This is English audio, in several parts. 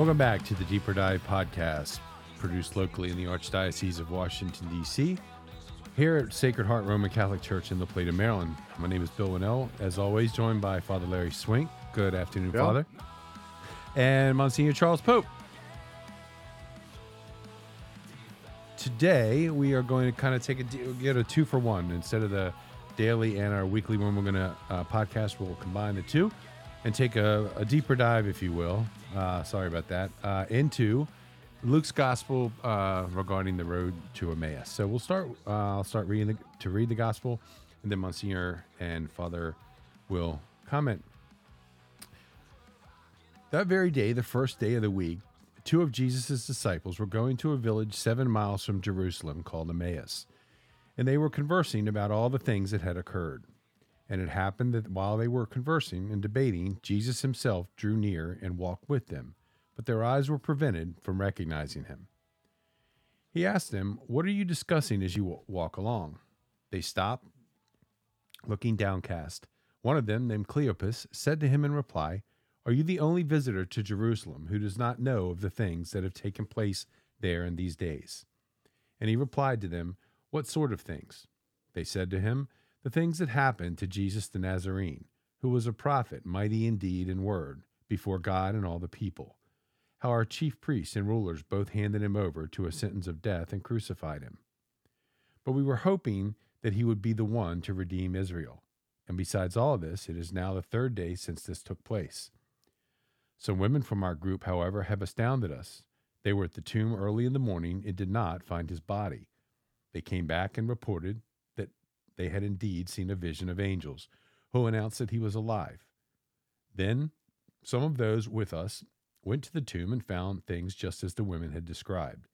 Welcome back to the Deeper Dive podcast, produced locally in the Archdiocese of Washington, D.C., here at Sacred Heart Roman Catholic Church in La Plata, Maryland. My name is Bill Wannall, as always, joined by Father Larry Swink. Good afternoon, Bill. Father. And Monsignor Charles Pope. Today, we are going to kind of take a get a two for one instead of the daily and our weekly one. We're going to uh, podcast. We'll combine the two and take a, a deeper dive, if you will. Uh, sorry about that. Uh, into Luke's gospel uh, regarding the road to Emmaus. So we'll start. Uh, I'll start reading the, to read the gospel, and then Monsignor and Father will comment. That very day, the first day of the week, two of Jesus' disciples were going to a village seven miles from Jerusalem called Emmaus, and they were conversing about all the things that had occurred. And it happened that while they were conversing and debating, Jesus himself drew near and walked with them, but their eyes were prevented from recognizing him. He asked them, What are you discussing as you walk along? They stopped, looking downcast. One of them, named Cleopas, said to him in reply, Are you the only visitor to Jerusalem who does not know of the things that have taken place there in these days? And he replied to them, What sort of things? They said to him, The things that happened to Jesus the Nazarene, who was a prophet, mighty in deed and word, before God and all the people. How our chief priests and rulers both handed him over to a sentence of death and crucified him. But we were hoping that he would be the one to redeem Israel. And besides all this, it is now the third day since this took place. Some women from our group, however, have astounded us. They were at the tomb early in the morning and did not find his body. They came back and reported they had indeed seen a vision of angels, who announced that he was alive. Then some of those with us went to the tomb and found things just as the women had described.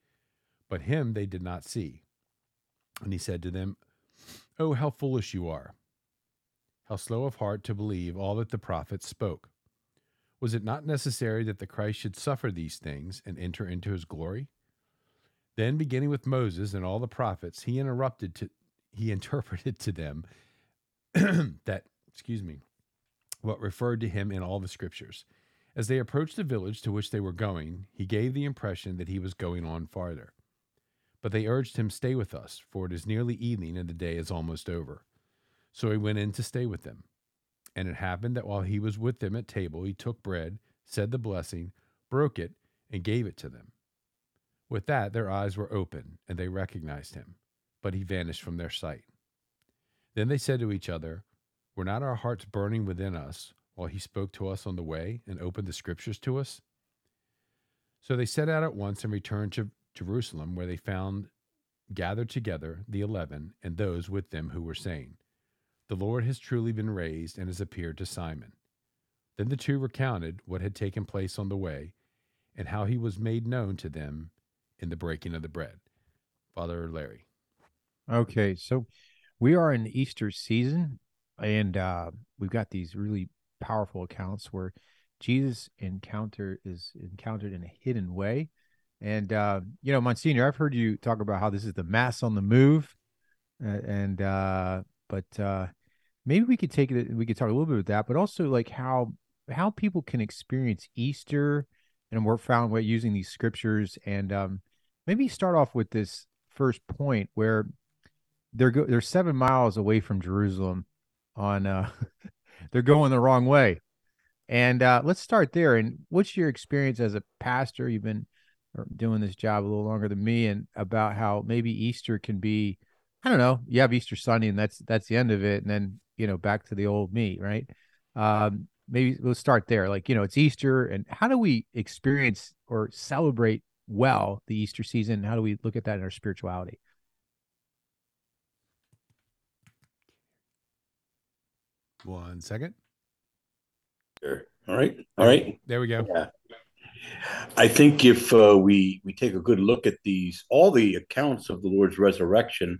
But him they did not see. And he said to them, Oh, how foolish you are! How slow of heart to believe all that the prophets spoke. Was it not necessary that the Christ should suffer these things and enter into his glory? Then, beginning with Moses and all the prophets, he interrupted to he interpreted to them that, excuse me, what referred to him in all the scriptures. As they approached the village to which they were going, he gave the impression that he was going on farther. But they urged him, Stay with us, for it is nearly evening and the day is almost over. So he went in to stay with them. And it happened that while he was with them at table, he took bread, said the blessing, broke it, and gave it to them. With that, their eyes were open, and they recognized him, but he vanished from their sight. Then they said to each other, Were not our hearts burning within us while he spoke to us on the way and opened the scriptures to us? So they set out at once and returned to Jerusalem, where they found gathered together the eleven and those with them who were saying, The Lord has truly been raised and has appeared to Simon. Then the two recounted what had taken place on the way and how he was made known to them in the breaking of the bread. Father Larry. Okay, so we are in Easter season, and uh, we've got these really powerful accounts where Jesus encounter is encountered in a hidden way. And uh, you know, Monsignor, I've heard you talk about how this is the mass on the move, and uh, but uh, maybe we could take it. We could talk a little bit about that, but also like how how people can experience Easter, and we're found way using these scriptures, and um, maybe start off with this first point where they're go- they're seven miles away from Jerusalem on uh they're going the wrong way. And uh let's start there. And what's your experience as a pastor? You've been uh, doing this job a little longer than me and about how maybe Easter can be I don't know, you have Easter Sunday and that's that's the end of it and then, you know, back to the old me, right? Um maybe we'll start there. Like, you know, it's Easter and how do we experience or celebrate well the Easter season? How do we look at that in our spirituality? One second. Sure. All right. All right. There we go. Yeah. I think if uh, we we take a good look at these, all the accounts of the Lord's resurrection,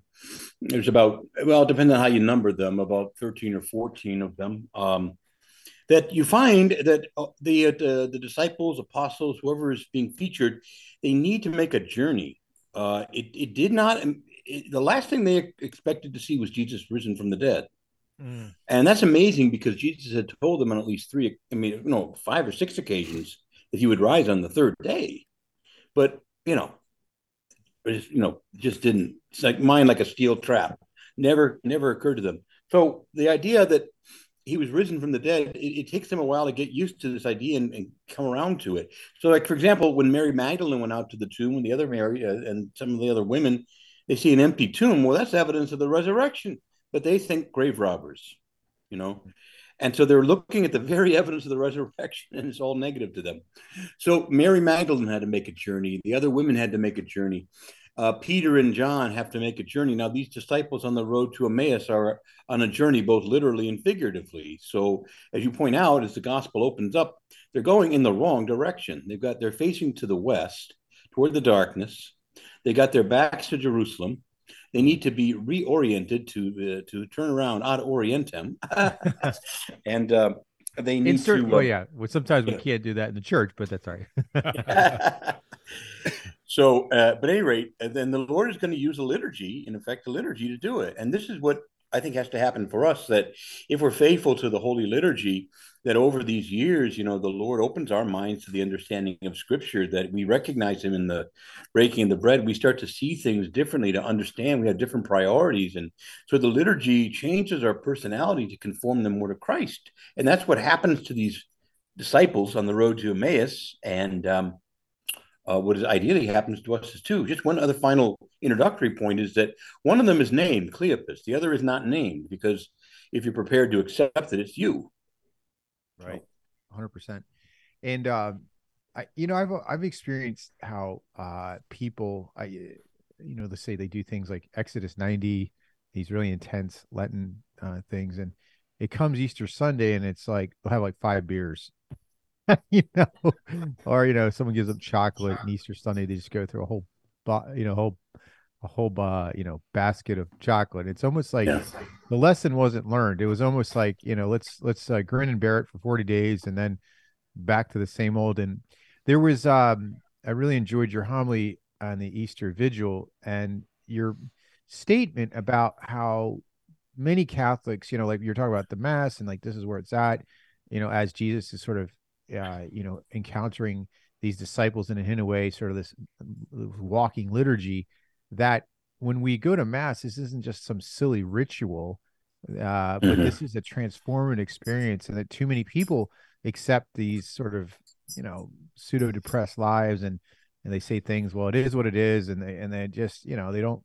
there's about well, depending on how you number them, about thirteen or fourteen of them. Um, that you find that uh, the uh, the disciples, apostles, whoever is being featured, they need to make a journey. Uh, it it did not. It, the last thing they expected to see was Jesus risen from the dead. Mm. And that's amazing because Jesus had told them on at least three, I mean, no, five or six occasions that he would rise on the third day. But, you know, just, you know, just didn't, it's like mind like a steel trap. Never, never occurred to them. So the idea that he was risen from the dead, it, it, takes them a while to get used to this idea and, and, come around to it. So, like for example, when Mary Magdalene went out to the tomb, and the other Mary uh, and some of the other women, they see an empty tomb. Well, that's evidence of the resurrection, but they think grave robbers, you know. And so they're looking at the very evidence of the resurrection, and it's all negative to them. So Mary Magdalene had to make a journey. The other women had to make a journey uh, Peter and John have to make a journey. Now, these disciples on the road to Emmaus are on a journey both literally and figuratively. So, as you point out, as the gospel opens up, they're going in the wrong direction. They've got they're facing to the west, toward the darkness. They got their backs to Jerusalem. They need to be reoriented to uh, to turn around ad orientem, and uh, they need Insert, to. Uh, oh yeah, well, sometimes we can't do that in the church, but that's all right. So, uh, but at any rate, then the Lord is going to use a liturgy, in effect, a liturgy to do it. And this is what I think has to happen for us that if we're faithful to the Holy Liturgy, that over these years, you know, the Lord opens our minds to the understanding of Scripture, that we recognize Him in the breaking of the bread. We start to see things differently, to understand we have different priorities. And so the liturgy changes our personality to conform them more to Christ. And that's what happens to these disciples on the road to Emmaus. And, um, uh, what is ideally happens to us is too. Just one other final introductory point is that one of them is named Cleopas, the other is not named because if you're prepared to accept it, it's you. Right, hundred percent. And uh, I, you know, I've I've experienced how uh, people, I, you know, they say they do things like Exodus ninety, these really intense Lenten uh, things, and it comes Easter Sunday, and it's like they'll have like five beers you know, or you know, someone gives them chocolate and Easter Sunday, they just go through a whole, you know, whole, a whole, uh, you know, basket of chocolate. It's almost like the lesson wasn't learned. It was almost like you know, let's let's uh, grin and bear it for forty days, and then back to the same old. And there was, um, I really enjoyed your homily on the Easter Vigil and your statement about how many Catholics, you know, like you're talking about the Mass and like this is where it's at, you know, as Jesus is sort of uh, you know, encountering these disciples in a, a way, sort of this walking liturgy, that when we go to mass, this isn't just some silly ritual, uh, but mm-hmm. this is a transformative experience, and that too many people accept these sort of, you know, pseudo depressed lives, and and they say things, well, it is what it is, and they and they just, you know, they don't,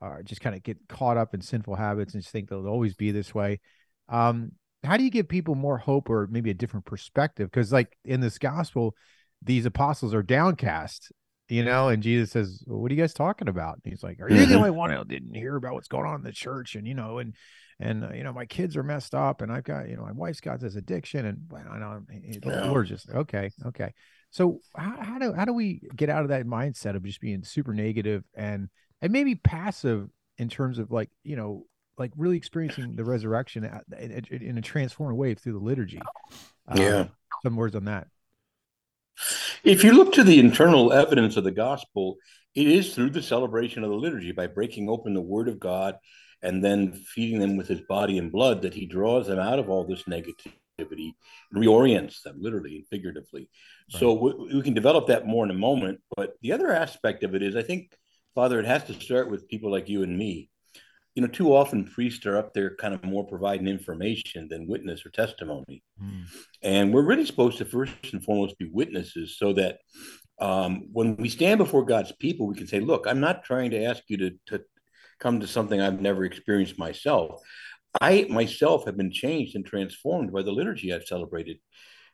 uh, just kind of get caught up in sinful habits and just think they'll always be this way. Um, how do you give people more hope or maybe a different perspective? Because like in this gospel, these apostles are downcast, you know, and Jesus says, well, "What are you guys talking about?" And he's like, "Are you mm-hmm. the only one who didn't hear about what's going on in the church?" And you know, and and uh, you know, my kids are messed up, and I've got you know, my wife's got this addiction, and I know the Lord's just okay, okay. So how, how do how do we get out of that mindset of just being super negative and and maybe passive in terms of like you know like really experiencing the resurrection in a transformed way through the liturgy. Um, yeah. Some words on that. If you look to the internal evidence of the gospel, it is through the celebration of the liturgy by breaking open the word of God and then feeding them with his body and blood that he draws them out of all this negativity reorients them literally and figuratively. Right. So we, we can develop that more in a moment. But the other aspect of it is, I think, Father, it has to start with people like you and me you know, too often priests are up there kind of more providing information than witness or testimony. Mm. And we're really supposed to first and foremost be witnesses so that um, when we stand before God's people, we can say, look, I'm not trying to ask you to, to come to something I've never experienced myself. I myself have been changed and transformed by the liturgy I've celebrated.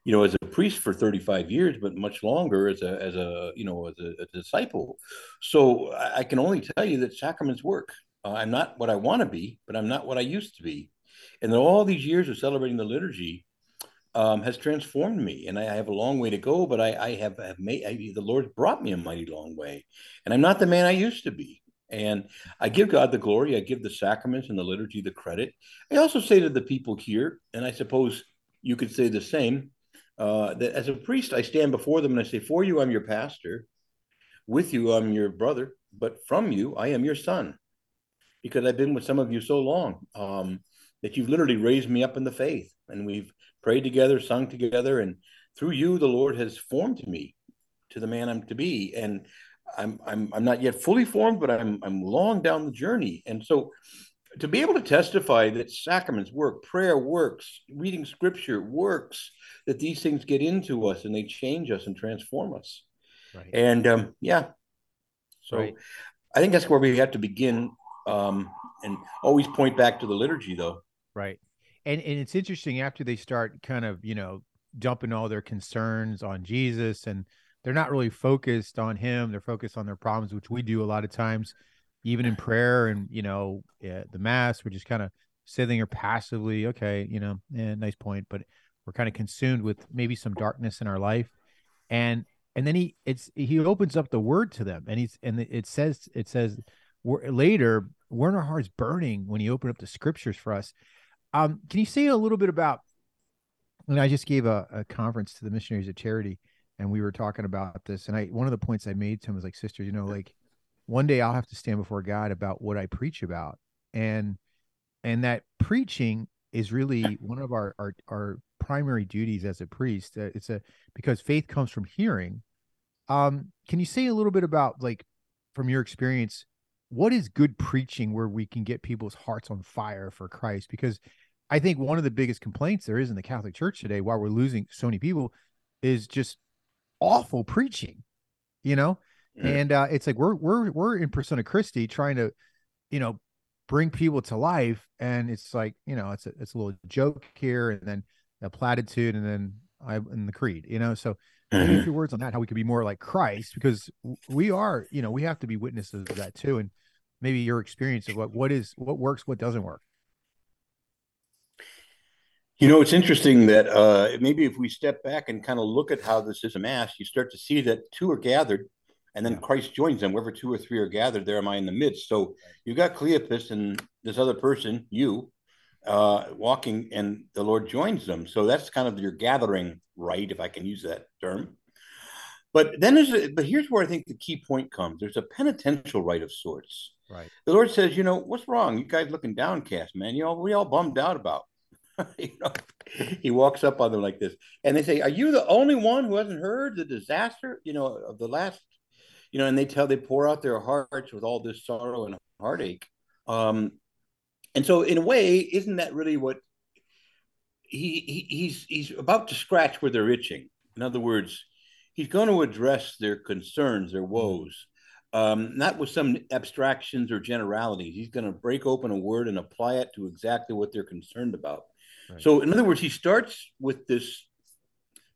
You know, as a priest for 35 years, but much longer as a as a you know as a, as a disciple. So I can only tell you that sacraments work uh, I'm not what I want to be, but I'm not what I used to be. And all these years of celebrating the liturgy um, has transformed me. And I, have a long way to go, but I, I have, have made I, the Lord's brought me a mighty long way. And I'm not the man I used to be. And I give God the glory. I give the sacraments and the liturgy the credit. I also say to the people here, and I suppose you could say the same, uh, that as a priest, I stand before them and I say, For you, I'm your pastor. With you, I'm your brother. But from you, I am your son because I've been with some of you so long um, that you've literally raised me up in the faith, and we've prayed together, sung together, and through you, the Lord has formed me to the man I'm to be, and I'm I'm I'm not yet fully formed, but I'm I'm long down the journey, and so to be able to testify that sacraments work, prayer works, reading scripture works, that these things get into us and they change us and transform us. Right. And um, yeah, so right. I think that's where we have to begin um, and always point back to the liturgy, though. Right. And, and it's interesting after they start kind of, you know, dumping all their concerns on Jesus and they're not really focused on him. They're focused on their problems, which we do a lot of times, even in prayer and, you know, yeah, the mass, we're just kind of sitting there passively. Okay. You know, yeah, nice point. But we're kind of consumed with maybe some darkness in our life. And, and then he, it's, he opens up the word to them and he's, and it says, it says later, weren't our Heart's burning when he opened up the scriptures for us. Um, can you say a little bit about and I just gave a, a conference to the missionaries of charity, and we were talking about this. And I one of the points I made to him was like, sisters, you know, like one day I'll have to stand before God about what I preach about, and and that preaching is really one of our our, our primary duties as a priest. Uh, it's a because faith comes from hearing. Um, can you say a little bit about like from your experience? What is good preaching where we can get people's hearts on fire for Christ? Because I think one of the biggest complaints there is in the Catholic Church today, while we're losing so many people, is just awful preaching. You know, and uh, it's like we're we're we're in persona Christi trying to, you know, bring people to life, and it's like you know it's a it's a little joke here, and then a platitude, and then I in the creed. You know, so mm-hmm. a few words on that, how we could be more like Christ, because we are, you know, we have to be witnesses of that too, and maybe your experience of what what is what works, what doesn't work. You know, it's interesting that uh, maybe if we step back and kind of look at how this is a mass, you start to see that two are gathered, and then Christ joins them. Wherever two or three are gathered, there am I in the midst. So you've got Cleopas and this other person, you, uh, walking, and the Lord joins them. So that's kind of your gathering right, if I can use that term. But then there's a, but here's where I think the key point comes. There's a penitential rite of sorts. Right. The Lord says, you know, what's wrong? You guys looking downcast, man. You know, we all bummed out about. you know, he walks up on them like this, and they say, "Are you the only one who hasn't heard the disaster? You know, of the last, you know?" And they tell, they pour out their hearts with all this sorrow and heartache. Um, and so, in a way, isn't that really what he, he he's he's about to scratch where they're itching? In other words, he's going to address their concerns, their woes. Um, not with some abstractions or generalities. He's going to break open a word and apply it to exactly what they're concerned about. So, in other words, he starts with this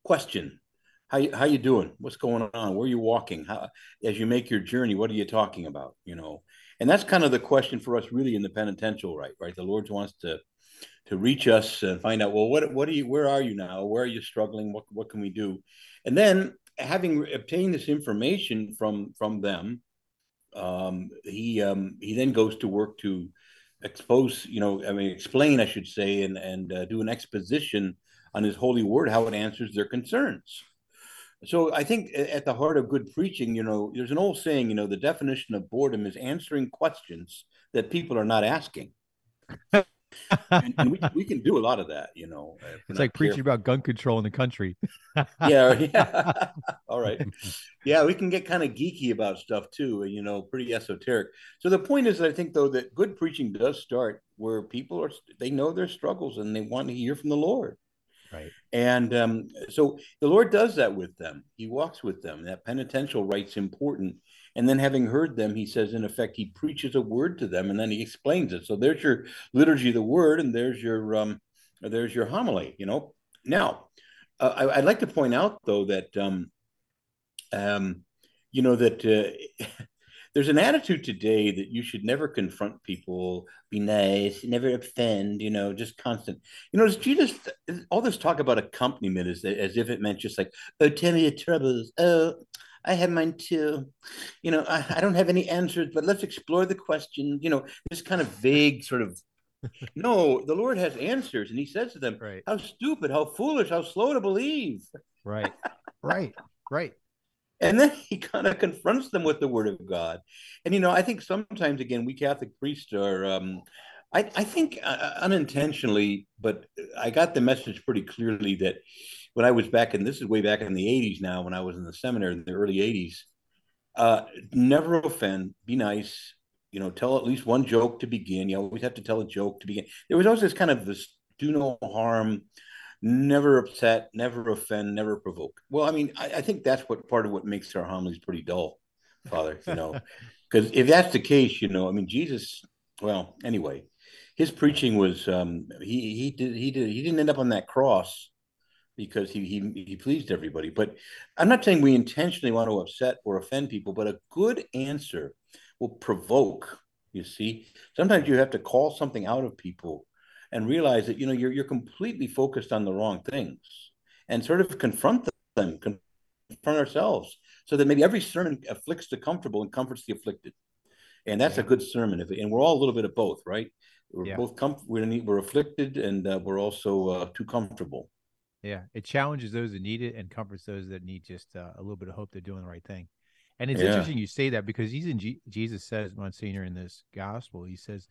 question: "How how you doing? What's going on? Where are you walking? How as you make your journey? What are you talking about? You know." And that's kind of the question for us, really, in the penitential right. Right, the Lord wants to to reach us and find out. Well, what what are you? Where are you now? Where are you struggling? What what can we do? And then, having obtained this information from from them, um, he um, he then goes to work to expose, you know, I mean, explain, I should say, and and uh, do an exposition on His holy word, how it answers their concerns. So I think at the heart of good preaching, you know, there's an old saying, you know, the definition of boredom is answering questions that people are not asking. and, and we, we can do a lot of that, you know. It's like preaching about gun control in the country. yeah, yeah. All right. Yeah, we can get kind of geeky about stuff too, you know, pretty esoteric. So the point is, I think though that good preaching does start where people are they know their struggles and they want to hear from the Lord. Right. And um, so the Lord does that with them. He walks with them. That penitential rite's important and then, having heard them, he says, in effect, he preaches a word to them, and then he explains it. So there's your liturgy of the word, and there's your um, there's your homily. You know. Now, uh, I, would like to point out though that um, um, you know that uh, there's an attitude today that you should never confront people, be nice, never offend, you know, just constant. You know, Jesus, all this talk about accompaniment is as if it meant just like, oh, tell me your troubles. Oh, I have mine too. You know, I, I don't have any answers, but let's explore the question. You know, this kind of vague sort of. no, the Lord has answers, and He says to them, right. "How stupid! How foolish! How slow to believe!" Right, right, right. And then he kind of confronts them with the Word of God, and you know, I think sometimes again we Catholic priests are. Um, I, I think uh, unintentionally, but I got the message pretty clearly that when I was back in this is way back in the '80s now when I was in the seminary in the early '80s. Uh, never offend, be nice, you know, tell at least one joke to begin. You always have to tell a joke to begin. There was always this kind of this do no harm, never upset, never offend, never provoke. Well, I mean, I, I think that's what part of what makes our homilies pretty dull, Father. You know, because if that's the case, you know, I mean, Jesus. Well, anyway, his preaching was um, he he did he did he didn't end up on that cross because he he he pleased everybody. But I'm not saying we intentionally want to upset or offend people, but a good answer will provoke. You see, sometimes you have to call something out of people and realize that you know you're you're completely focused on the wrong things and sort of confront them, confront ourselves, so that maybe every sermon afflicts the comfortable and comforts the afflicted. And that's yeah. a good sermon. If, and we're all a little bit of both, right? We're yeah. both com- we're, we're afflicted and uh, we're also uh, too comfortable. Yeah, it challenges those that need it and comforts those that need just uh, a little bit of hope they're doing the right thing. And it's yeah. interesting you say that because he's in G- Jesus says Monsignor in this gospel, he says,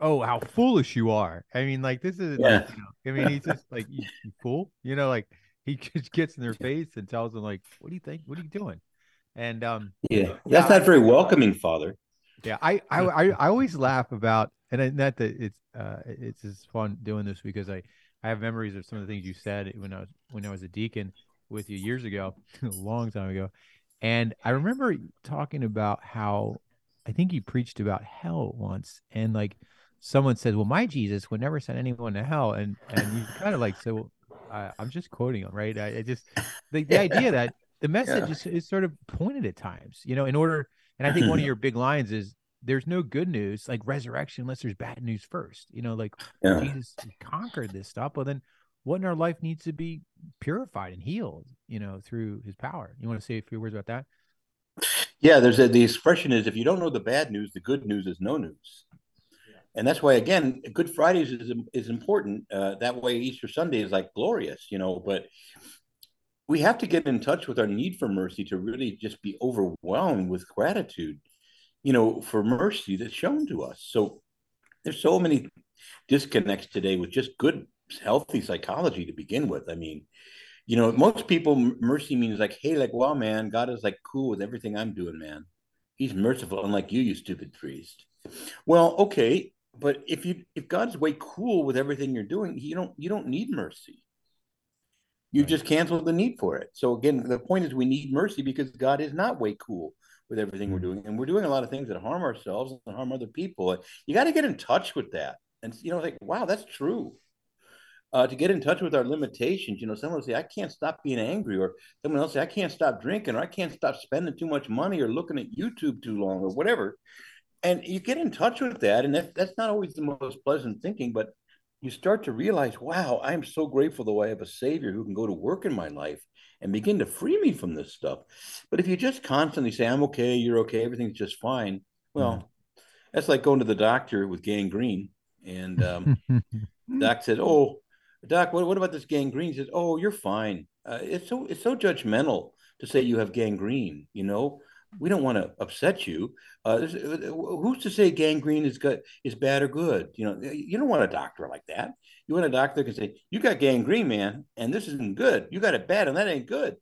"Oh, how foolish you are!" I mean, like this is, yeah. like, you know, I mean, he's just like you, you fool, you know, like he just gets in their face and tells them, like, "What do you think? What are you doing?" And um, yeah, that's not very welcoming, Father. Yeah, I I I, always laugh about, and not that it's uh it's just fun doing this because I I have memories of some of the things you said when I was when I was a deacon with you years ago, a long time ago, and I remember talking about how I think you preached about hell once, and like someone said, "Well, my Jesus would never send anyone to hell," and and you kind of like well, I, am just quoting him, right? I, I just the, the idea that the message yeah. is, is sort of pointed at times, you know, in order. And I think one of mm-hmm. your big lines is there's no good news like resurrection unless there's bad news first. You know, like yeah. Jesus conquered this stuff, but then what in our life needs to be purified and healed, you know, through his power. You want to say a few words about that? Yeah, there's a, the expression is if you don't know the bad news, the good news is no news. And that's why, again, Good Fridays is is important. Uh, that way, Easter Sunday is like glorious, you know. But we have to get in touch with our need for mercy to really just be overwhelmed with gratitude you know, for mercy that's shown to us. So there's so many disconnects today with just good, healthy psychology to begin with. I mean, you know, most people mercy means like, hey, like, wow, man, God is like cool with everything I'm doing, man. He's merciful, unlike you, you stupid priest. Well, okay, but if you if God's way cool with everything you're doing, you don't you don't need mercy. You right. just cancel the need for it. So again, the point is we need mercy because God is not way cool with everything we're mm-hmm. doing. And we're doing a lot of things that harm ourselves and harm other people. You got to get in touch with that. And, you know, like, wow, that's true. Uh, to get in touch with our limitations, you know, someone will say, I can't stop being angry, or someone else say, I can't stop drinking, or I can't stop spending too much money, or looking at YouTube too long, or whatever. And you get in touch with that. And that, that's not always the most pleasant thinking, but you start to realize, wow, I'm so grateful that I have a savior who can go to work in my life and begin to free me from this stuff. But if you just constantly say, I'm okay, you're okay, everything's just fine, well, mm-hmm. that's like going to the doctor with gangrene. And um, doc said, Oh, doc, what, what about this gangrene? He says, Oh, you're fine. Uh, it's so it's so judgmental to say you have gangrene, you know we don't want to upset you. Uh, uh, who's to say gangrene is good, is bad or good? You know, you don't want a doctor like that. You want a doctor that can say, "You got gangrene, man, and this isn't good. You got it bad, and that ain't good."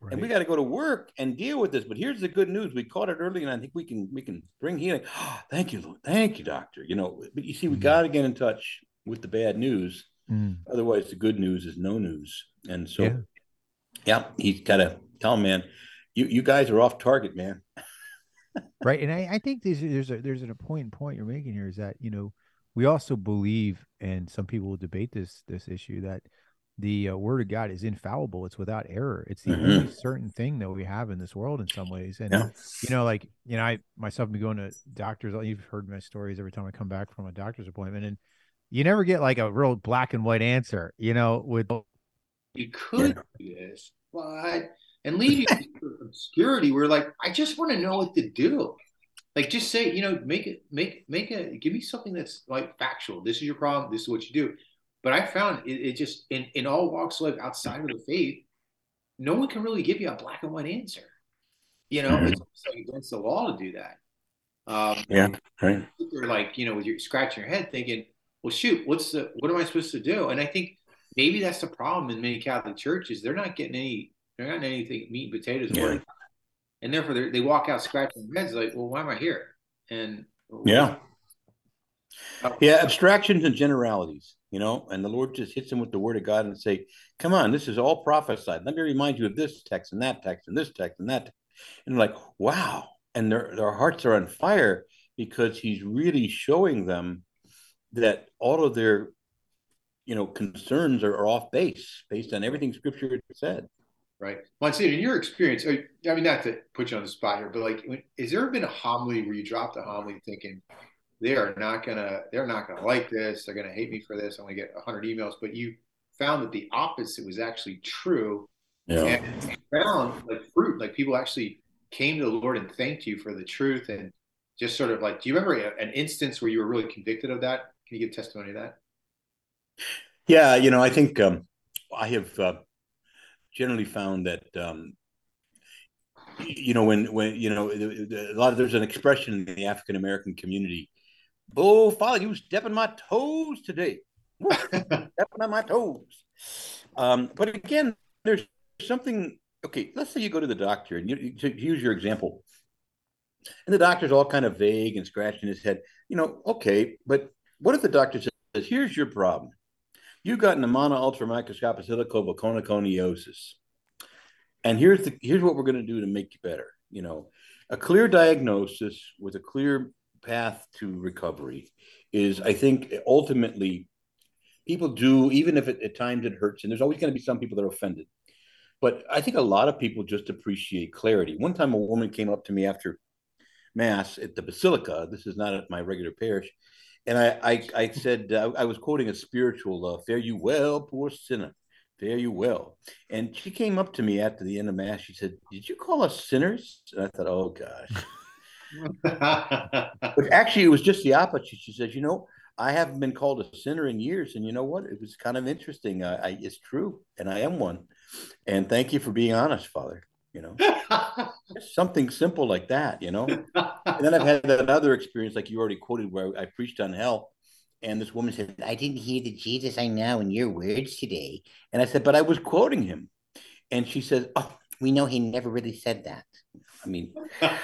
Right. And we got to go to work and deal with this. But here's the good news: we caught it early, and I think we can we can bring healing. Oh, thank you, Lord. Thank you, doctor. You know, but you see, we mm. got to get in touch with the bad news. Mm. Otherwise, the good news is no news. And so, yeah, yeah he's got to tell him, man you you guys are off target, man. right, and I, I think there's there's a there's an important point you're making here is that you know we also believe, and some people will debate this this issue that the uh, word of God is infallible. It's without error. It's the mm-hmm. only certain thing that we have in this world in some ways. And yeah. you know, like you know, I myself been going to doctors. You've heard my stories every time I come back from a doctor's appointment, and you never get like a real black and white answer. You know, with you could do this, but and leave you in obscurity where like I just want to know what to do. Like just say, you know, make it make make a give me something that's like factual. This is your problem, this is what you do. But I found it, it just in, in all walks of life outside of the faith, no one can really give you a black and white answer. You know, mm-hmm. it's like against the law to do that. Um, yeah, right. You're like, you know, with your scratching your head, thinking, "Well, shoot, what's the what am I supposed to do?" And I think maybe that's the problem in many Catholic churches. They're not getting any, they're not anything meat and potatoes, Yeah. and therefore they walk out scratching their heads like, well, why am I here? And oh. Yeah. Oh. Yeah, abstractions and generalities, you know, and the Lord just hits them with the word of God and say, Come on, this is all prophesied. Let me remind you of this text and that text and this text and that. And like, wow. And their their hearts are on fire because he's really showing them that all of their you know concerns are, are off base based on everything scripture said. Right. Monsignor, in your experience, I mean, not to put you on the spot here, but like, when, has there been a homily where you dropped a homily thinking they are not gonna, they're not gonna like this, they're gonna hate me for this, I'm gonna get hundred emails, but you found that the opposite was actually true, Yeah. and found like fruit, like people actually came to the Lord and thanked you for the truth, and just sort of like, do you remember a- an instance where you were really convicted of that? Can you give testimony of that? Yeah, you know, I think um, I have uh, generally found that um, you know when when you know a lot of there's an expression in the African American community. Oh, Father, you stepping my toes today. Stepping on my toes. Um, but again, there's something. Okay, let's say you go to the doctor and you, you to use your example, and the doctor's all kind of vague and scratching his head. You know, okay, but what if the doctor says, "Here's your problem." You got pneumonoultramicroscopicsilicovolcanoconiosis. And here's the here's what we're going to do to make you better. You know, a clear diagnosis with a clear path to recovery is, I think, ultimately people do, even if it, at times it hurts, and there's always going to be some people that are offended. But I think a lot of people just appreciate clarity. One time, a woman came up to me after mass at the basilica. This is not at my regular parish, and I I, I said uh, I was quoting a spiritual uh, "Fare you well, poor sinner, fare you well." And she came up to me after the end of mass. She said, "Did you call us sinners?" And I thought, "Oh gosh." But actually, it was just the opposite. She says, "You know, I haven't been called a sinner in years, and you know what? It was kind of interesting. I, I it's true, and I am one. And thank you for being honest, Father. You know, something simple like that. You know." And then I've had another experience, like you already quoted, where I preached on hell, and this woman said, "I didn't hear the Jesus I know in your words today." And I said, "But I was quoting him," and she says, "Oh, we know he never really said that." I mean,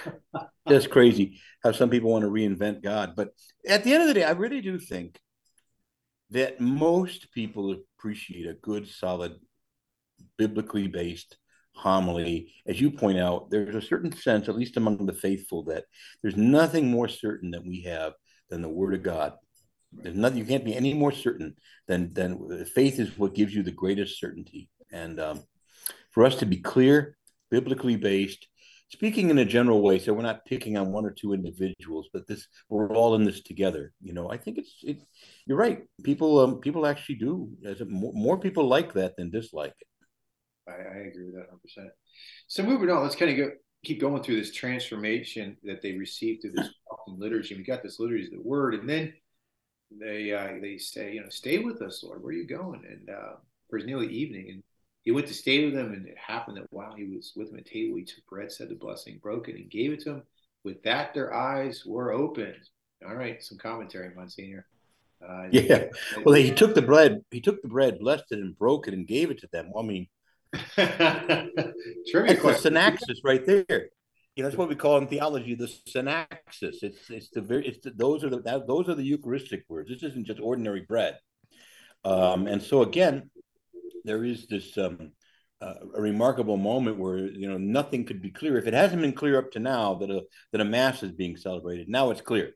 that's crazy how some people want to reinvent God. But at the end of the day, I really do think that most people appreciate a good, solid, biblically based homily. As you point out, there's a certain sense, at least among the faithful, that there's nothing more certain that we have than the Word of God. There's nothing you can't be any more certain than than faith is what gives you the greatest certainty. And um, for us to be clear, biblically based, speaking in a general way, so we're not picking on one or two individuals, but this we're all in this together. You know, I think it's it. You're right. People um people actually do. As a, more, more people like that than dislike it. I, I agree with that 100. percent So moving on, let's kind of go keep going through this transformation that they received through this walking liturgy. We got this liturgy, the word, and then they uh, they say, you know, stay with us, Lord. Where are you going? And uh, for nearly evening, and he went to stay with them, and it happened that while he was with them at table, he took bread, said the blessing, broke it, and gave it to them. With that, their eyes were opened. All right, some commentary, Monsignor. Uh, Yeah. Well, he took the bread. He took the bread, blessed it, and broke it, and gave it to them. I mean, Trivia that's the synaxis right there. You know, that's what we call in theology the synaxis. It's it's the very it's the, those are the that, those are the Eucharistic words. This isn't just ordinary bread. Um, and so again, there is this um, uh, a remarkable moment where you know nothing could be clear. If it hasn't been clear up to now that a that a mass is being celebrated, now it's clear.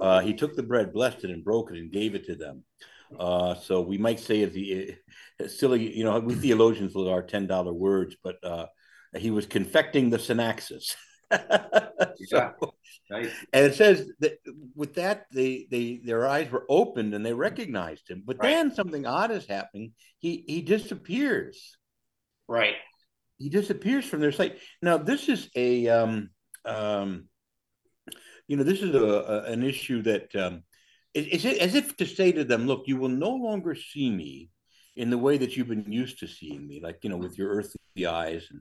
Uh, he took the bread, blessed it, and broke it, and gave it to them. Uh, so we might say as the silly, you know, we theologians with our ten dollar words, but uh, he was confecting the synaxis. so. And it says that with that they they their eyes were opened and they recognized him. But Right. then something odd is happening. He he disappears. Right. He disappears from their sight. Now this is a um um you know this is a, a an issue that um it, it's as if to say to them, look, you will no longer see me in the way that you've been used to seeing me, like you know, with your earthly eyes and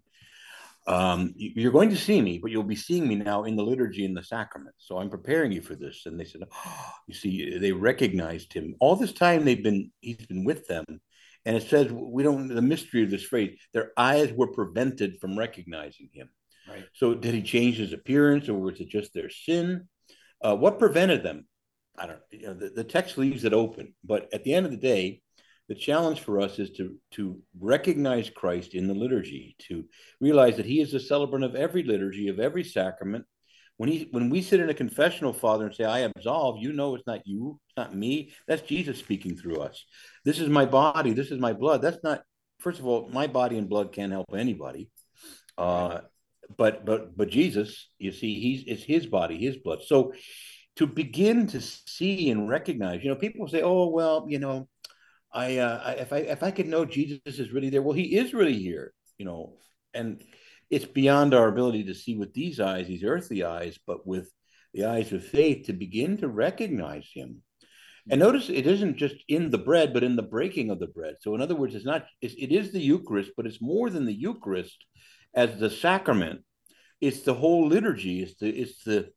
um, you- you're going to see me, but you'll be seeing me now in the liturgy and the sacrament. So I'm preparing you for this. And they said, oh, you see, they recognized him. All this time they've been, he's been with them, And it says we don't the mystery of this phrase. Their eyes were prevented from recognizing him. Right. So did he change his appearance, or was it just their sin? Uh, what prevented them? I don't. You know, the, the text leaves it open, but at the end of the day, the challenge for us is to to recognize Christ in the liturgy, to realize that He is the celebrant of every liturgy, of every sacrament. When he when we sit in a confessional, Father, and say, "I absolve," you know it's not you, it's not me. That's Jesus speaking through us. This is my body. This is my blood. That's not. First of all, my body and blood can't help anybody. Uh, but but but Jesus, you see, he's it's his body, his blood. So to begin to see and recognize, you know, people say, "Oh, well, you know." I, uh, if I if I could know Jesus is really there, well, he is really here, you know, and it's beyond our ability to see with these eyes, these earthly eyes, but with the eyes of faith to begin to recognize him. And notice it isn't just in the bread, but in the breaking of the bread. So, in other words, it's not it's, it is the Eucharist, but it's more than the Eucharist as the sacrament. It's the whole liturgy. It's the it's the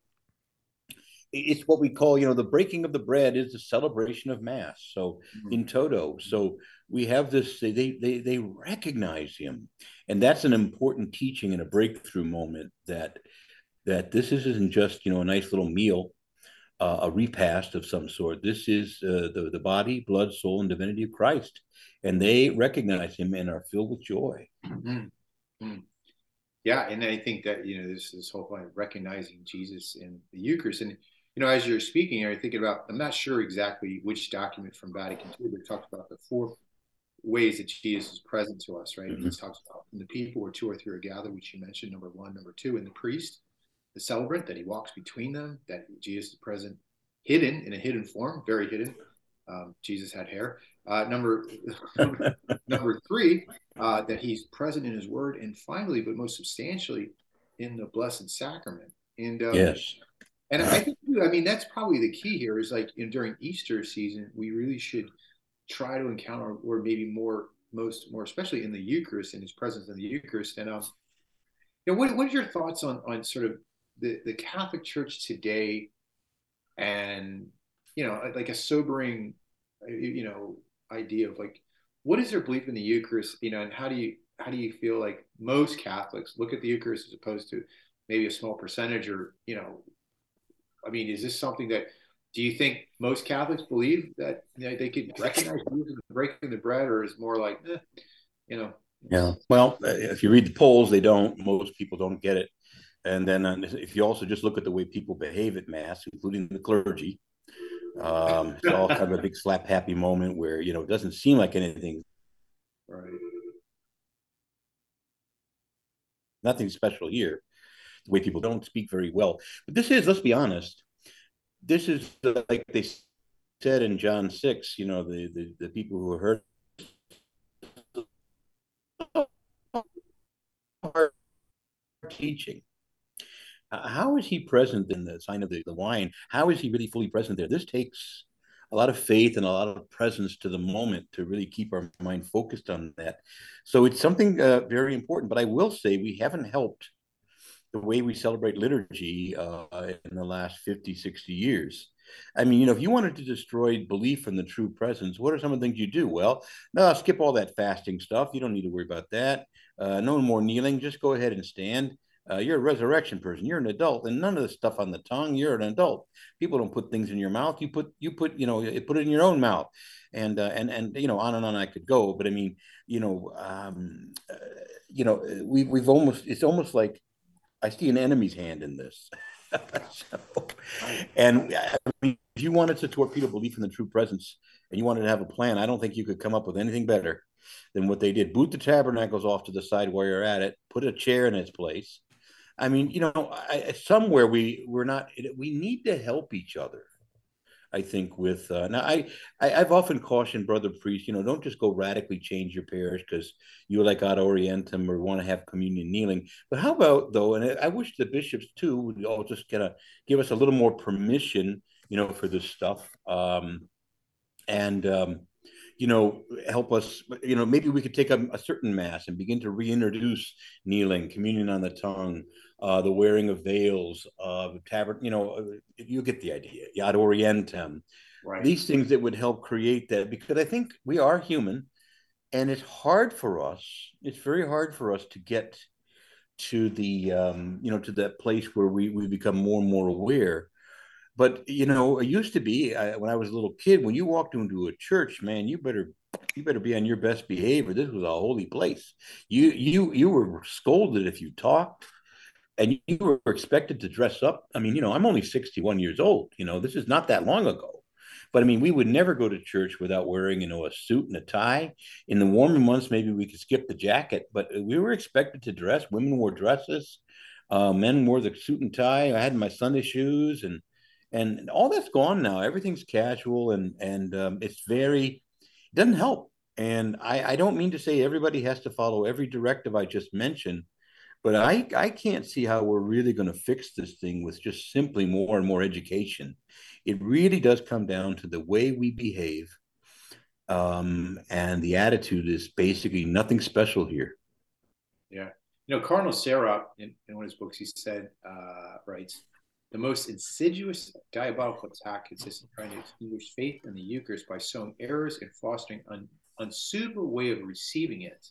it's what we call, you know, the breaking of the bread is the celebration of Mass. So mm-hmm. in toto, so we have this. They they they recognize him, and that's an important teaching and a breakthrough moment that that this isn't just you know a nice little meal, uh, a repast of some sort. This is uh, the the body, blood, soul, and divinity of Christ, and they recognize him and are filled with joy. Mm-hmm. mm-hmm. Yeah, and I think that you know this this whole point of recognizing Jesus in the Eucharist and you know, as you're speaking, you're thinking about, I'm not sure exactly which document from Vatican II, but it talks about the four ways that Jesus is present to us, right? Mm-hmm. It talks about the people where two or three are gathered, which you mentioned, number one. Number two, and the priest, the celebrant, that he walks between them, that Jesus is present, hidden in a hidden form, very hidden. Um, Jesus had hair. Uh, number number three, uh, that he's present in his word, and finally, but most substantially, in the Blessed Sacrament. And um, yes, and I think, I mean, that's probably the key here is like in, during Easter season, we really should try to encounter, or maybe more, most, more especially in the Eucharist, in His presence in the Eucharist. And um, you know, what what are your thoughts on on sort of the the Catholic Church today, and you know, like a sobering, you know, idea of like what is their belief in the Eucharist, you know, and how do you how do you feel like most Catholics look at the Eucharist as opposed to maybe a small percentage or you know I mean, is this something that do you think most Catholics believe that you know, they could recognize Jesus breaking the bread, or is more like, eh, you know? Yeah. Well, if you read the polls, they don't. Most people don't get it. And then uh, if you also just look at the way people behave at mass, including the clergy, um, it's all kind of a big slap happy moment where you know it doesn't seem like anything. Right. Nothing special here the way people don't speak very well. But this is, let's be honest, this is like they said in John 6, you know, the, the, the people who heard our teaching. how is he present in the sign of the, the wine? How is he really fully present there? This takes a lot of faith and a lot of presence to the moment to really keep our mind focused on that. So it's something uh, very important. But I will say we haven't helped the way we celebrate liturgy uh, in the last 50, 60 years. I mean, you know, if you wanted to destroy belief in the true presence, what are some of the things you do? Well, no, skip all that fasting stuff. You don't need to worry about that. Uh, no more kneeling. Just go ahead and stand. Uh, you're a resurrection person. You're an adult, and none of the stuff on the tongue. You're an adult. People don't put things in your mouth. You put you put you know put it in your own mouth, and uh, and and you know on and on I could go. But I mean, you know, um, uh, you know, we we've almost it's almost like I see an enemy's hand in this. so, and I mean, if you wanted to torpedo belief in the true presence and you wanted to have a plan, I don't think you could come up with anything better than what they did. Boot the tabernacles off to the side where you're at it, put a chair in its place. I mean, you know, I, somewhere we we're not. We need to help each other. I think with uh, now I, I have often cautioned brother priests, you know, don't just go radically change your parish because you like ad orientem or want to have communion kneeling. But how about though? And I wish the bishops too would all just kind of give us a little more permission, you know, for this stuff, um, and um, you know, help us. You know, maybe we could take a, a certain mass and begin to reintroduce kneeling, communion on the tongue, uh, the wearing of veils, uh, tavern, you know, uh, you get the idea, Ad Orientem. Right. These things that would help create that because I think we are human and it's hard for us. It's very hard for us to get to the um, you know to that place where we we become more and more aware. But you know, it used to be I, when I was a little kid. When you walked into a church, man, you better you better be on your best behavior. This was a holy place. You you you were scolded if you talked, and you were expected to dress up. I mean, you know, I'm only 61 years old. You know, this is not that long ago. But I mean, we would never go to church without wearing, you know, a suit and a tie. In the warmer months, maybe we could skip the jacket, but we were expected to dress. Women wore dresses, uh, men wore the suit and tie. I had my Sunday shoes, and and all that's gone now. Everything's casual, and and um, it's very it doesn't help. And I, I don't mean to say everybody has to follow every directive I just mentioned, but I, I can't see how we're really going to fix this thing with just simply more and more education it really does come down to the way we behave. Um, and the attitude is basically nothing special here. Yeah. You know, Cardinal Sarah, in, in one of his books, he said, uh, writes, the most insidious diabolical attack consists in trying to extinguish faith in the Eucharist by sowing errors and fostering an unsuitable way of receiving it.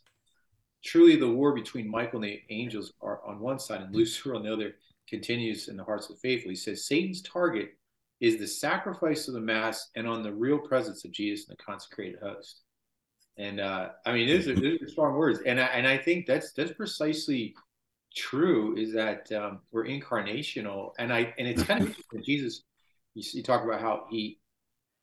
Truly, the war between Michael and the angels are on one side and Lucifer on the other continues in the hearts of the faithful. He says Satan's target is the sacrifice of the mass and on the real presence of Jesus and the consecrated host. And uh, I mean, these are, these are strong words, and I, and I think that's that's precisely true. Is that um, we're incarnational, and I and it's kind of Jesus. You, you talk about how he,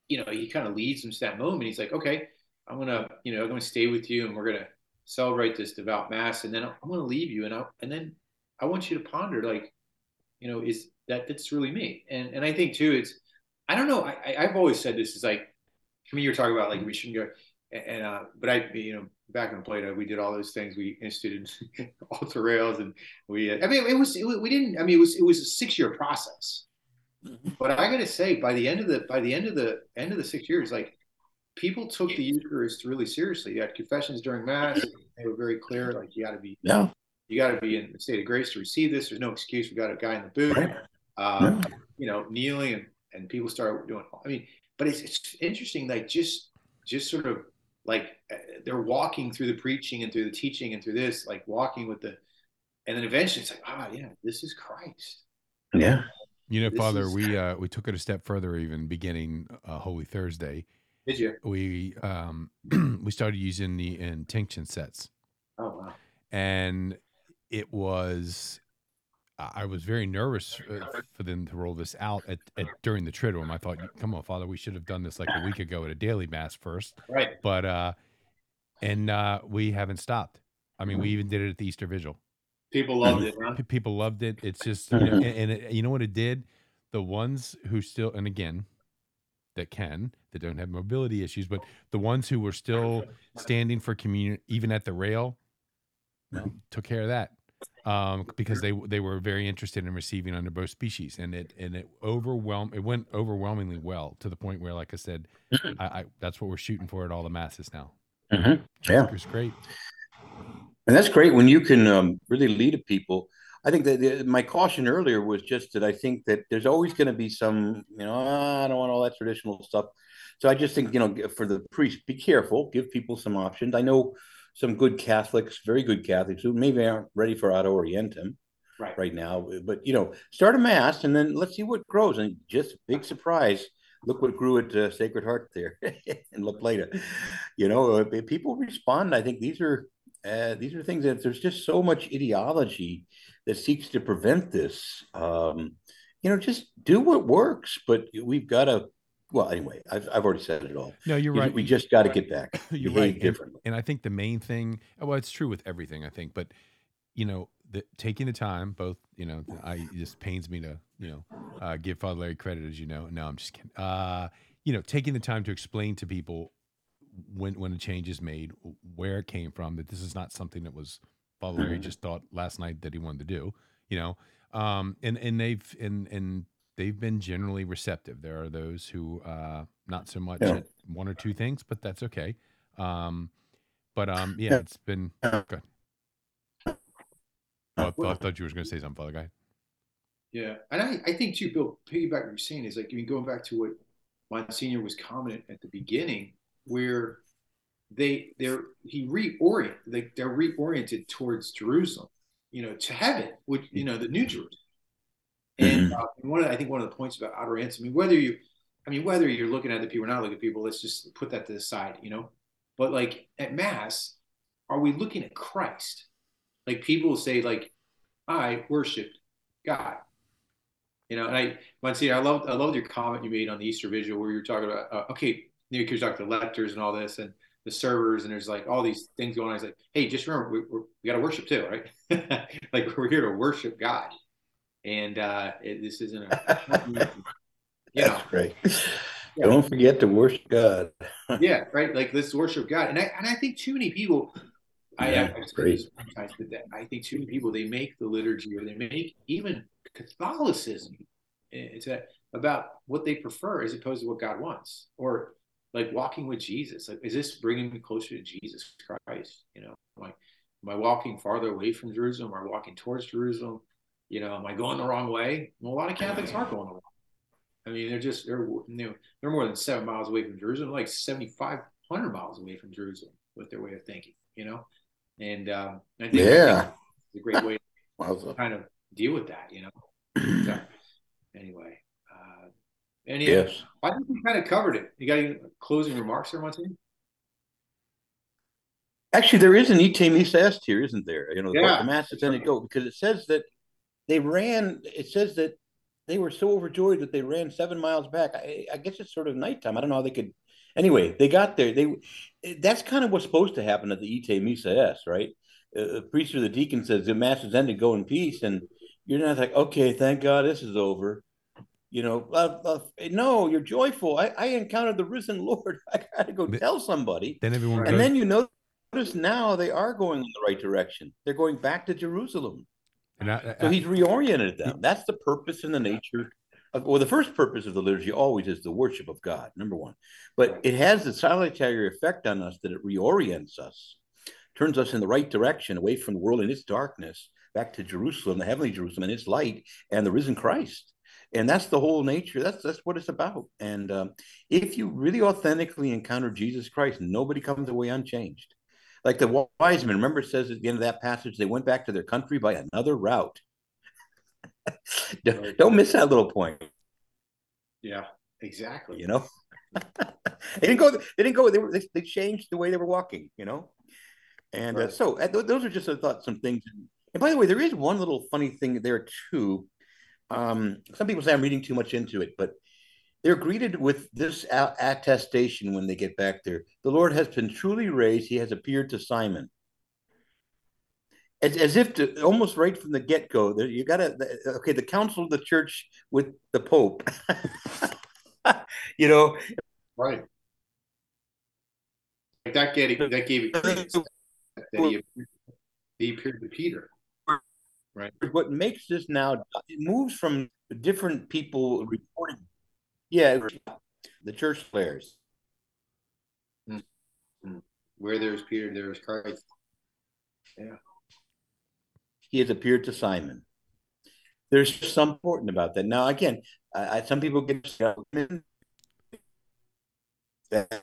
you know, he kind of leads them to that moment. He's like, okay, I'm gonna, you know, I'm gonna stay with you, and we're gonna celebrate this devout mass, and then I'm gonna leave you, and I and then I want you to ponder, like, you know, is that that's really me. And and I think too, it's I don't know. I I've always said this is like for me. You're talking about like we shouldn't go, and uh, but I you know back in La Plata we did all those things. We instituted altar rails, and we. Uh, I mean, it was it, we didn't. I mean, it was it was a six year process. Mm-hmm. But I got to say, by the end of the by the end of the end of the six years, like people took the Eucharist really seriously. You had confessions during Mass; they were very clear. Like you got to be, yeah, you got to be in the state of grace to receive this. There's no excuse. We got a guy in the booth. Right uh, yeah. you know, kneeling and, and people start doing, I mean, but it's, it's interesting, like just, just sort of like uh, they're walking through the preaching and through the teaching and through this, like walking with the, and then eventually it's like, ah, oh, yeah, this is Christ. Yeah. You know, this Father, is... we uh, we took it a step further, even beginning uh, Holy Thursday. Did you? We um, we started using the intinction sets. Oh wow! And it was I was very nervous uh, for them to roll this out at, at during the Triduum. I thought, come on, Father, we should have done this like a week ago at a daily mass first. Right. But uh, and uh, we haven't stopped. I mean, we even did it at the Easter Vigil. People loved it. Huh? People loved it. It's just, you know, and, and it, you know what it did? The ones who still, and again, that can, that don't have mobility issues, but the ones who were still standing for communion, even at the rail, took care of that um, because they they were very interested in receiving under both species, and it and it overwhelmed it went overwhelmingly well to the point where, like I said, mm-hmm. I, I that's what we're shooting for at all the masses now. Mm-hmm. Yeah, it's great, and that's great when you can um, really lead a people. I think that the, my caution earlier was just that I think that there's always going to be some, you know, ah, I don't want all that traditional stuff. So I just think, you know, for the priest, be careful, give people some options. I know some good Catholics, very good Catholics who maybe aren't ready for Ad Orientem right. right now. But you know, start a mass and then let's see what grows. And just a big surprise, look what grew at uh, Sacred Heart there in La Plata. You know, uh, people respond. I think these are uh, these are things that there's just so much ideology that seeks to prevent this. Um, you know, just do what works, but we've got to well, anyway, I've, I've already said it all. No, you're right. We just got to get back. you're right. Differently. And, and, I think the main thing, well, it's true with everything, I think, but you know, the, taking the time, both, you know, I it just pains me to, you know, uh, give Father Larry credit, as you know. No, I'm just kidding. Uh, you know, taking the time to explain to people when when a change is made, where it came from, that this is not something that was Father Larry just thought last night that he wanted to do. You know, um, and and they've and and they've been generally receptive. There are those who uh, not so much yeah. one or two things, but that's okay. Um, but um, yeah, yeah, it's been good. Oh, I, thought you were going to say something, Father Guy. Yeah, and I, I think too, Bill. Piggyback what you're saying is like I mean, going back to what Monsignor was commenting at the beginning, where they they're he reorient they, they're reoriented towards Jerusalem, you know, to heaven, which you know the New Jerusalem. And, uh, and one of, I think one of the points about Ad Orientem, I mean, whether you, I mean, whether you're looking at the people or not looking at people, let's just put that to the side, you know. But like at mass, are we looking at Christ? Like people say, like, I worshipped God. You know, and I, Monsignor, I love, I love your comment you made on the Easter Vigil where you're talking about, uh, okay, you know, you're talking to lectors and all this, and the servers, and there's like all these things going on. I was like, hey, just remember, we, we got to worship too, right? like we're here to worship God, and uh, it, this isn't a, you know, That's great. Yeah. Don't forget to worship God. yeah, right. Like let's worship God, and I and I think too many people. Yeah, I, I great. Sometimes, that I think too many people they make the liturgy or they make even Catholicism. It's a, about what they prefer as opposed to what God wants, or like walking with Jesus. Like, is this bringing me closer to Jesus Christ? You know, am I, am I walking farther away from Jerusalem? Am I walking towards Jerusalem? You know, am I going the wrong way? Well, a lot of Catholics are going the wrong. I mean, they're just they're you know they're more than seven miles away from Jerusalem, like seventy five hundred miles away from Jerusalem with their way of thinking. You know, and um, I think yeah, it's a great way to kind of deal with that. You know. so, anyway, and yes, I think we kind of covered it. You got any closing remarks there, Monty? Actually, there is an Missa Est here, isn't there? You know, yeah. the mass is right. go because it says that they ran. It says that they were so overjoyed that they ran seven miles back. I, I guess it's sort of nighttime. I don't know how they could. Anyway, they got there. They that's kind of what's supposed to happen at the Ite Missa Est, right? Uh, the priest or the deacon says the mass is ended. Go in peace, and you're not like, okay, thank God this is over you know, uh, uh, no, you're joyful. I, I encountered the risen Lord. I got to go tell somebody. Then everyone, and goes, then you notice now they are going in the right direction. They're going back to Jerusalem. And I, I, so he's reoriented them. That's the purpose and the nature. Of, well, the first purpose of the liturgy always is the worship of God, number one. But it has the salutary effect on us that it reorients us, turns us in the right direction, away from the world and its darkness, back to Jerusalem, the heavenly Jerusalem and its light, and the risen Christ and that's the whole nature that's that's what it's about. And um, if you really authentically encounter jesus christ nobody comes away unchanged. Like the wise men remember it says at the end of that passage they went back to their country by another route. Don't, don't miss that little point. Yeah exactly. You know? They didn't go they didn't go they, were, they, they changed the way they were walking you know? And uh, right. uh, so uh, those are just I thought some things. And by the way there is one little funny thing there too um, some people say I'm reading too much into it, but they're greeted with this attestation when they get back there. The Lord has been truly raised. He has appeared to Simon. As, as if to almost right from the get go, you got to, okay, the council of the church with the Pope, you know. Right. That gave, that gave it that he, he appeared to Peter. Right. What makes this now, it moves from different people reporting. Yeah, the church players. Mm-hmm. Where there's Peter, there's Christ. Yeah. He has appeared to Simon. There's some important about that. Now, again, I, some people get that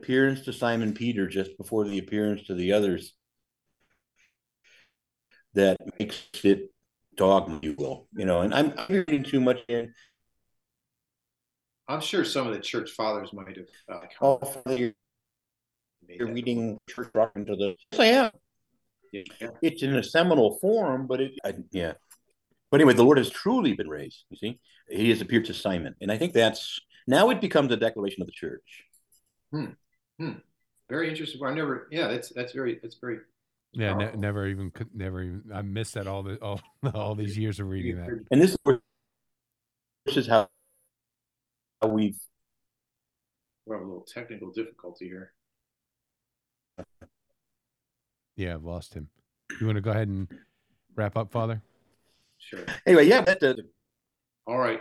appearance to Simon Peter just before the appearance to the others that makes it dogma, you will. You know, and I'm, I'm reading too much in. I'm sure some of the church fathers might have. Uh, oh, you're, you're reading church rock into the. Yes, I am. Yeah. It's in a seminal form, but it, I, yeah. But anyway, the Lord has truly been raised. You see, He has appeared to Simon, and I think that's now it becomes a declaration of the church. Hmm. Hmm. Very interesting. I never. Yeah, that's that's very that's very yeah, ne- never even could never even I missed that all the all all these years of reading that. And this this is how how we've we have a little technical difficulty here. Yeah, I've lost him. You want to go ahead and wrap up, Father? Sure. Anyway, yeah, that does. All right.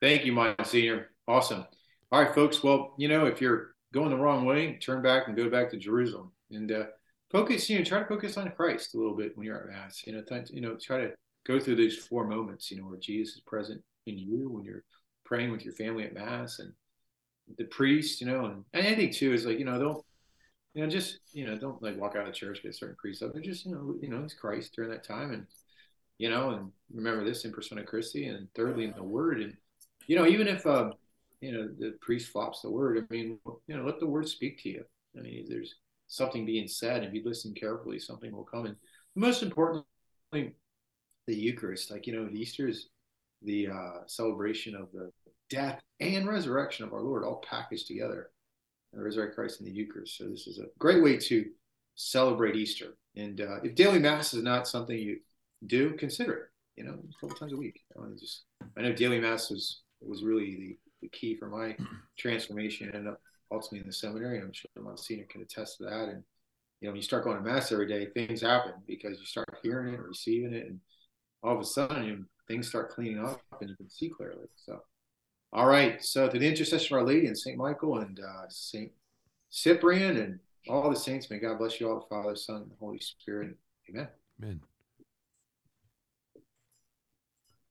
Thank you, Monsignor. Awesome. All right, folks. Well, you know, if you're going the wrong way, turn back and go back to Jerusalem. And uh, focus, you know, try to focus on Christ a little bit when you're at mass. You know, th- you know, try to go through those four moments, you know, where Jesus is present in you when you're praying with your family at mass and the priest, you know, and, and I think too is like, you know, don't you know, just you know, don't like walk out of church get a certain precept, but just you know, you know, it's Christ during that time, and you know, and remember this in persona Christi, and thirdly in the Word, and you know, even if uh, you know the priest flops the Word, I mean, you know, let the Word speak to you. I mean, there's something being said, and if you listen carefully, something will come. And most importantly, the Eucharist, like you know, Easter is the uh, celebration of the death and resurrection of our Lord, all packaged together and resurrect Christ in the Eucharist. So this is a great way to celebrate Easter. And uh, if daily mass is not something you do, consider it. You know, a couple times a week. Know, just I know daily mass was was really the, the key for my transformation and ultimately in the seminary. I'm sure Monsignor can attest to that. And you know, when you start going to mass every day, things happen because you start hearing it, receiving it, and all of a sudden you things start cleaning up and you can see clearly. So all right. So to the intercession of Our Lady and St. Michael and uh, St. Cyprian and all the saints, may God bless you all, the Father, Son, and the Holy Spirit. Amen. Amen.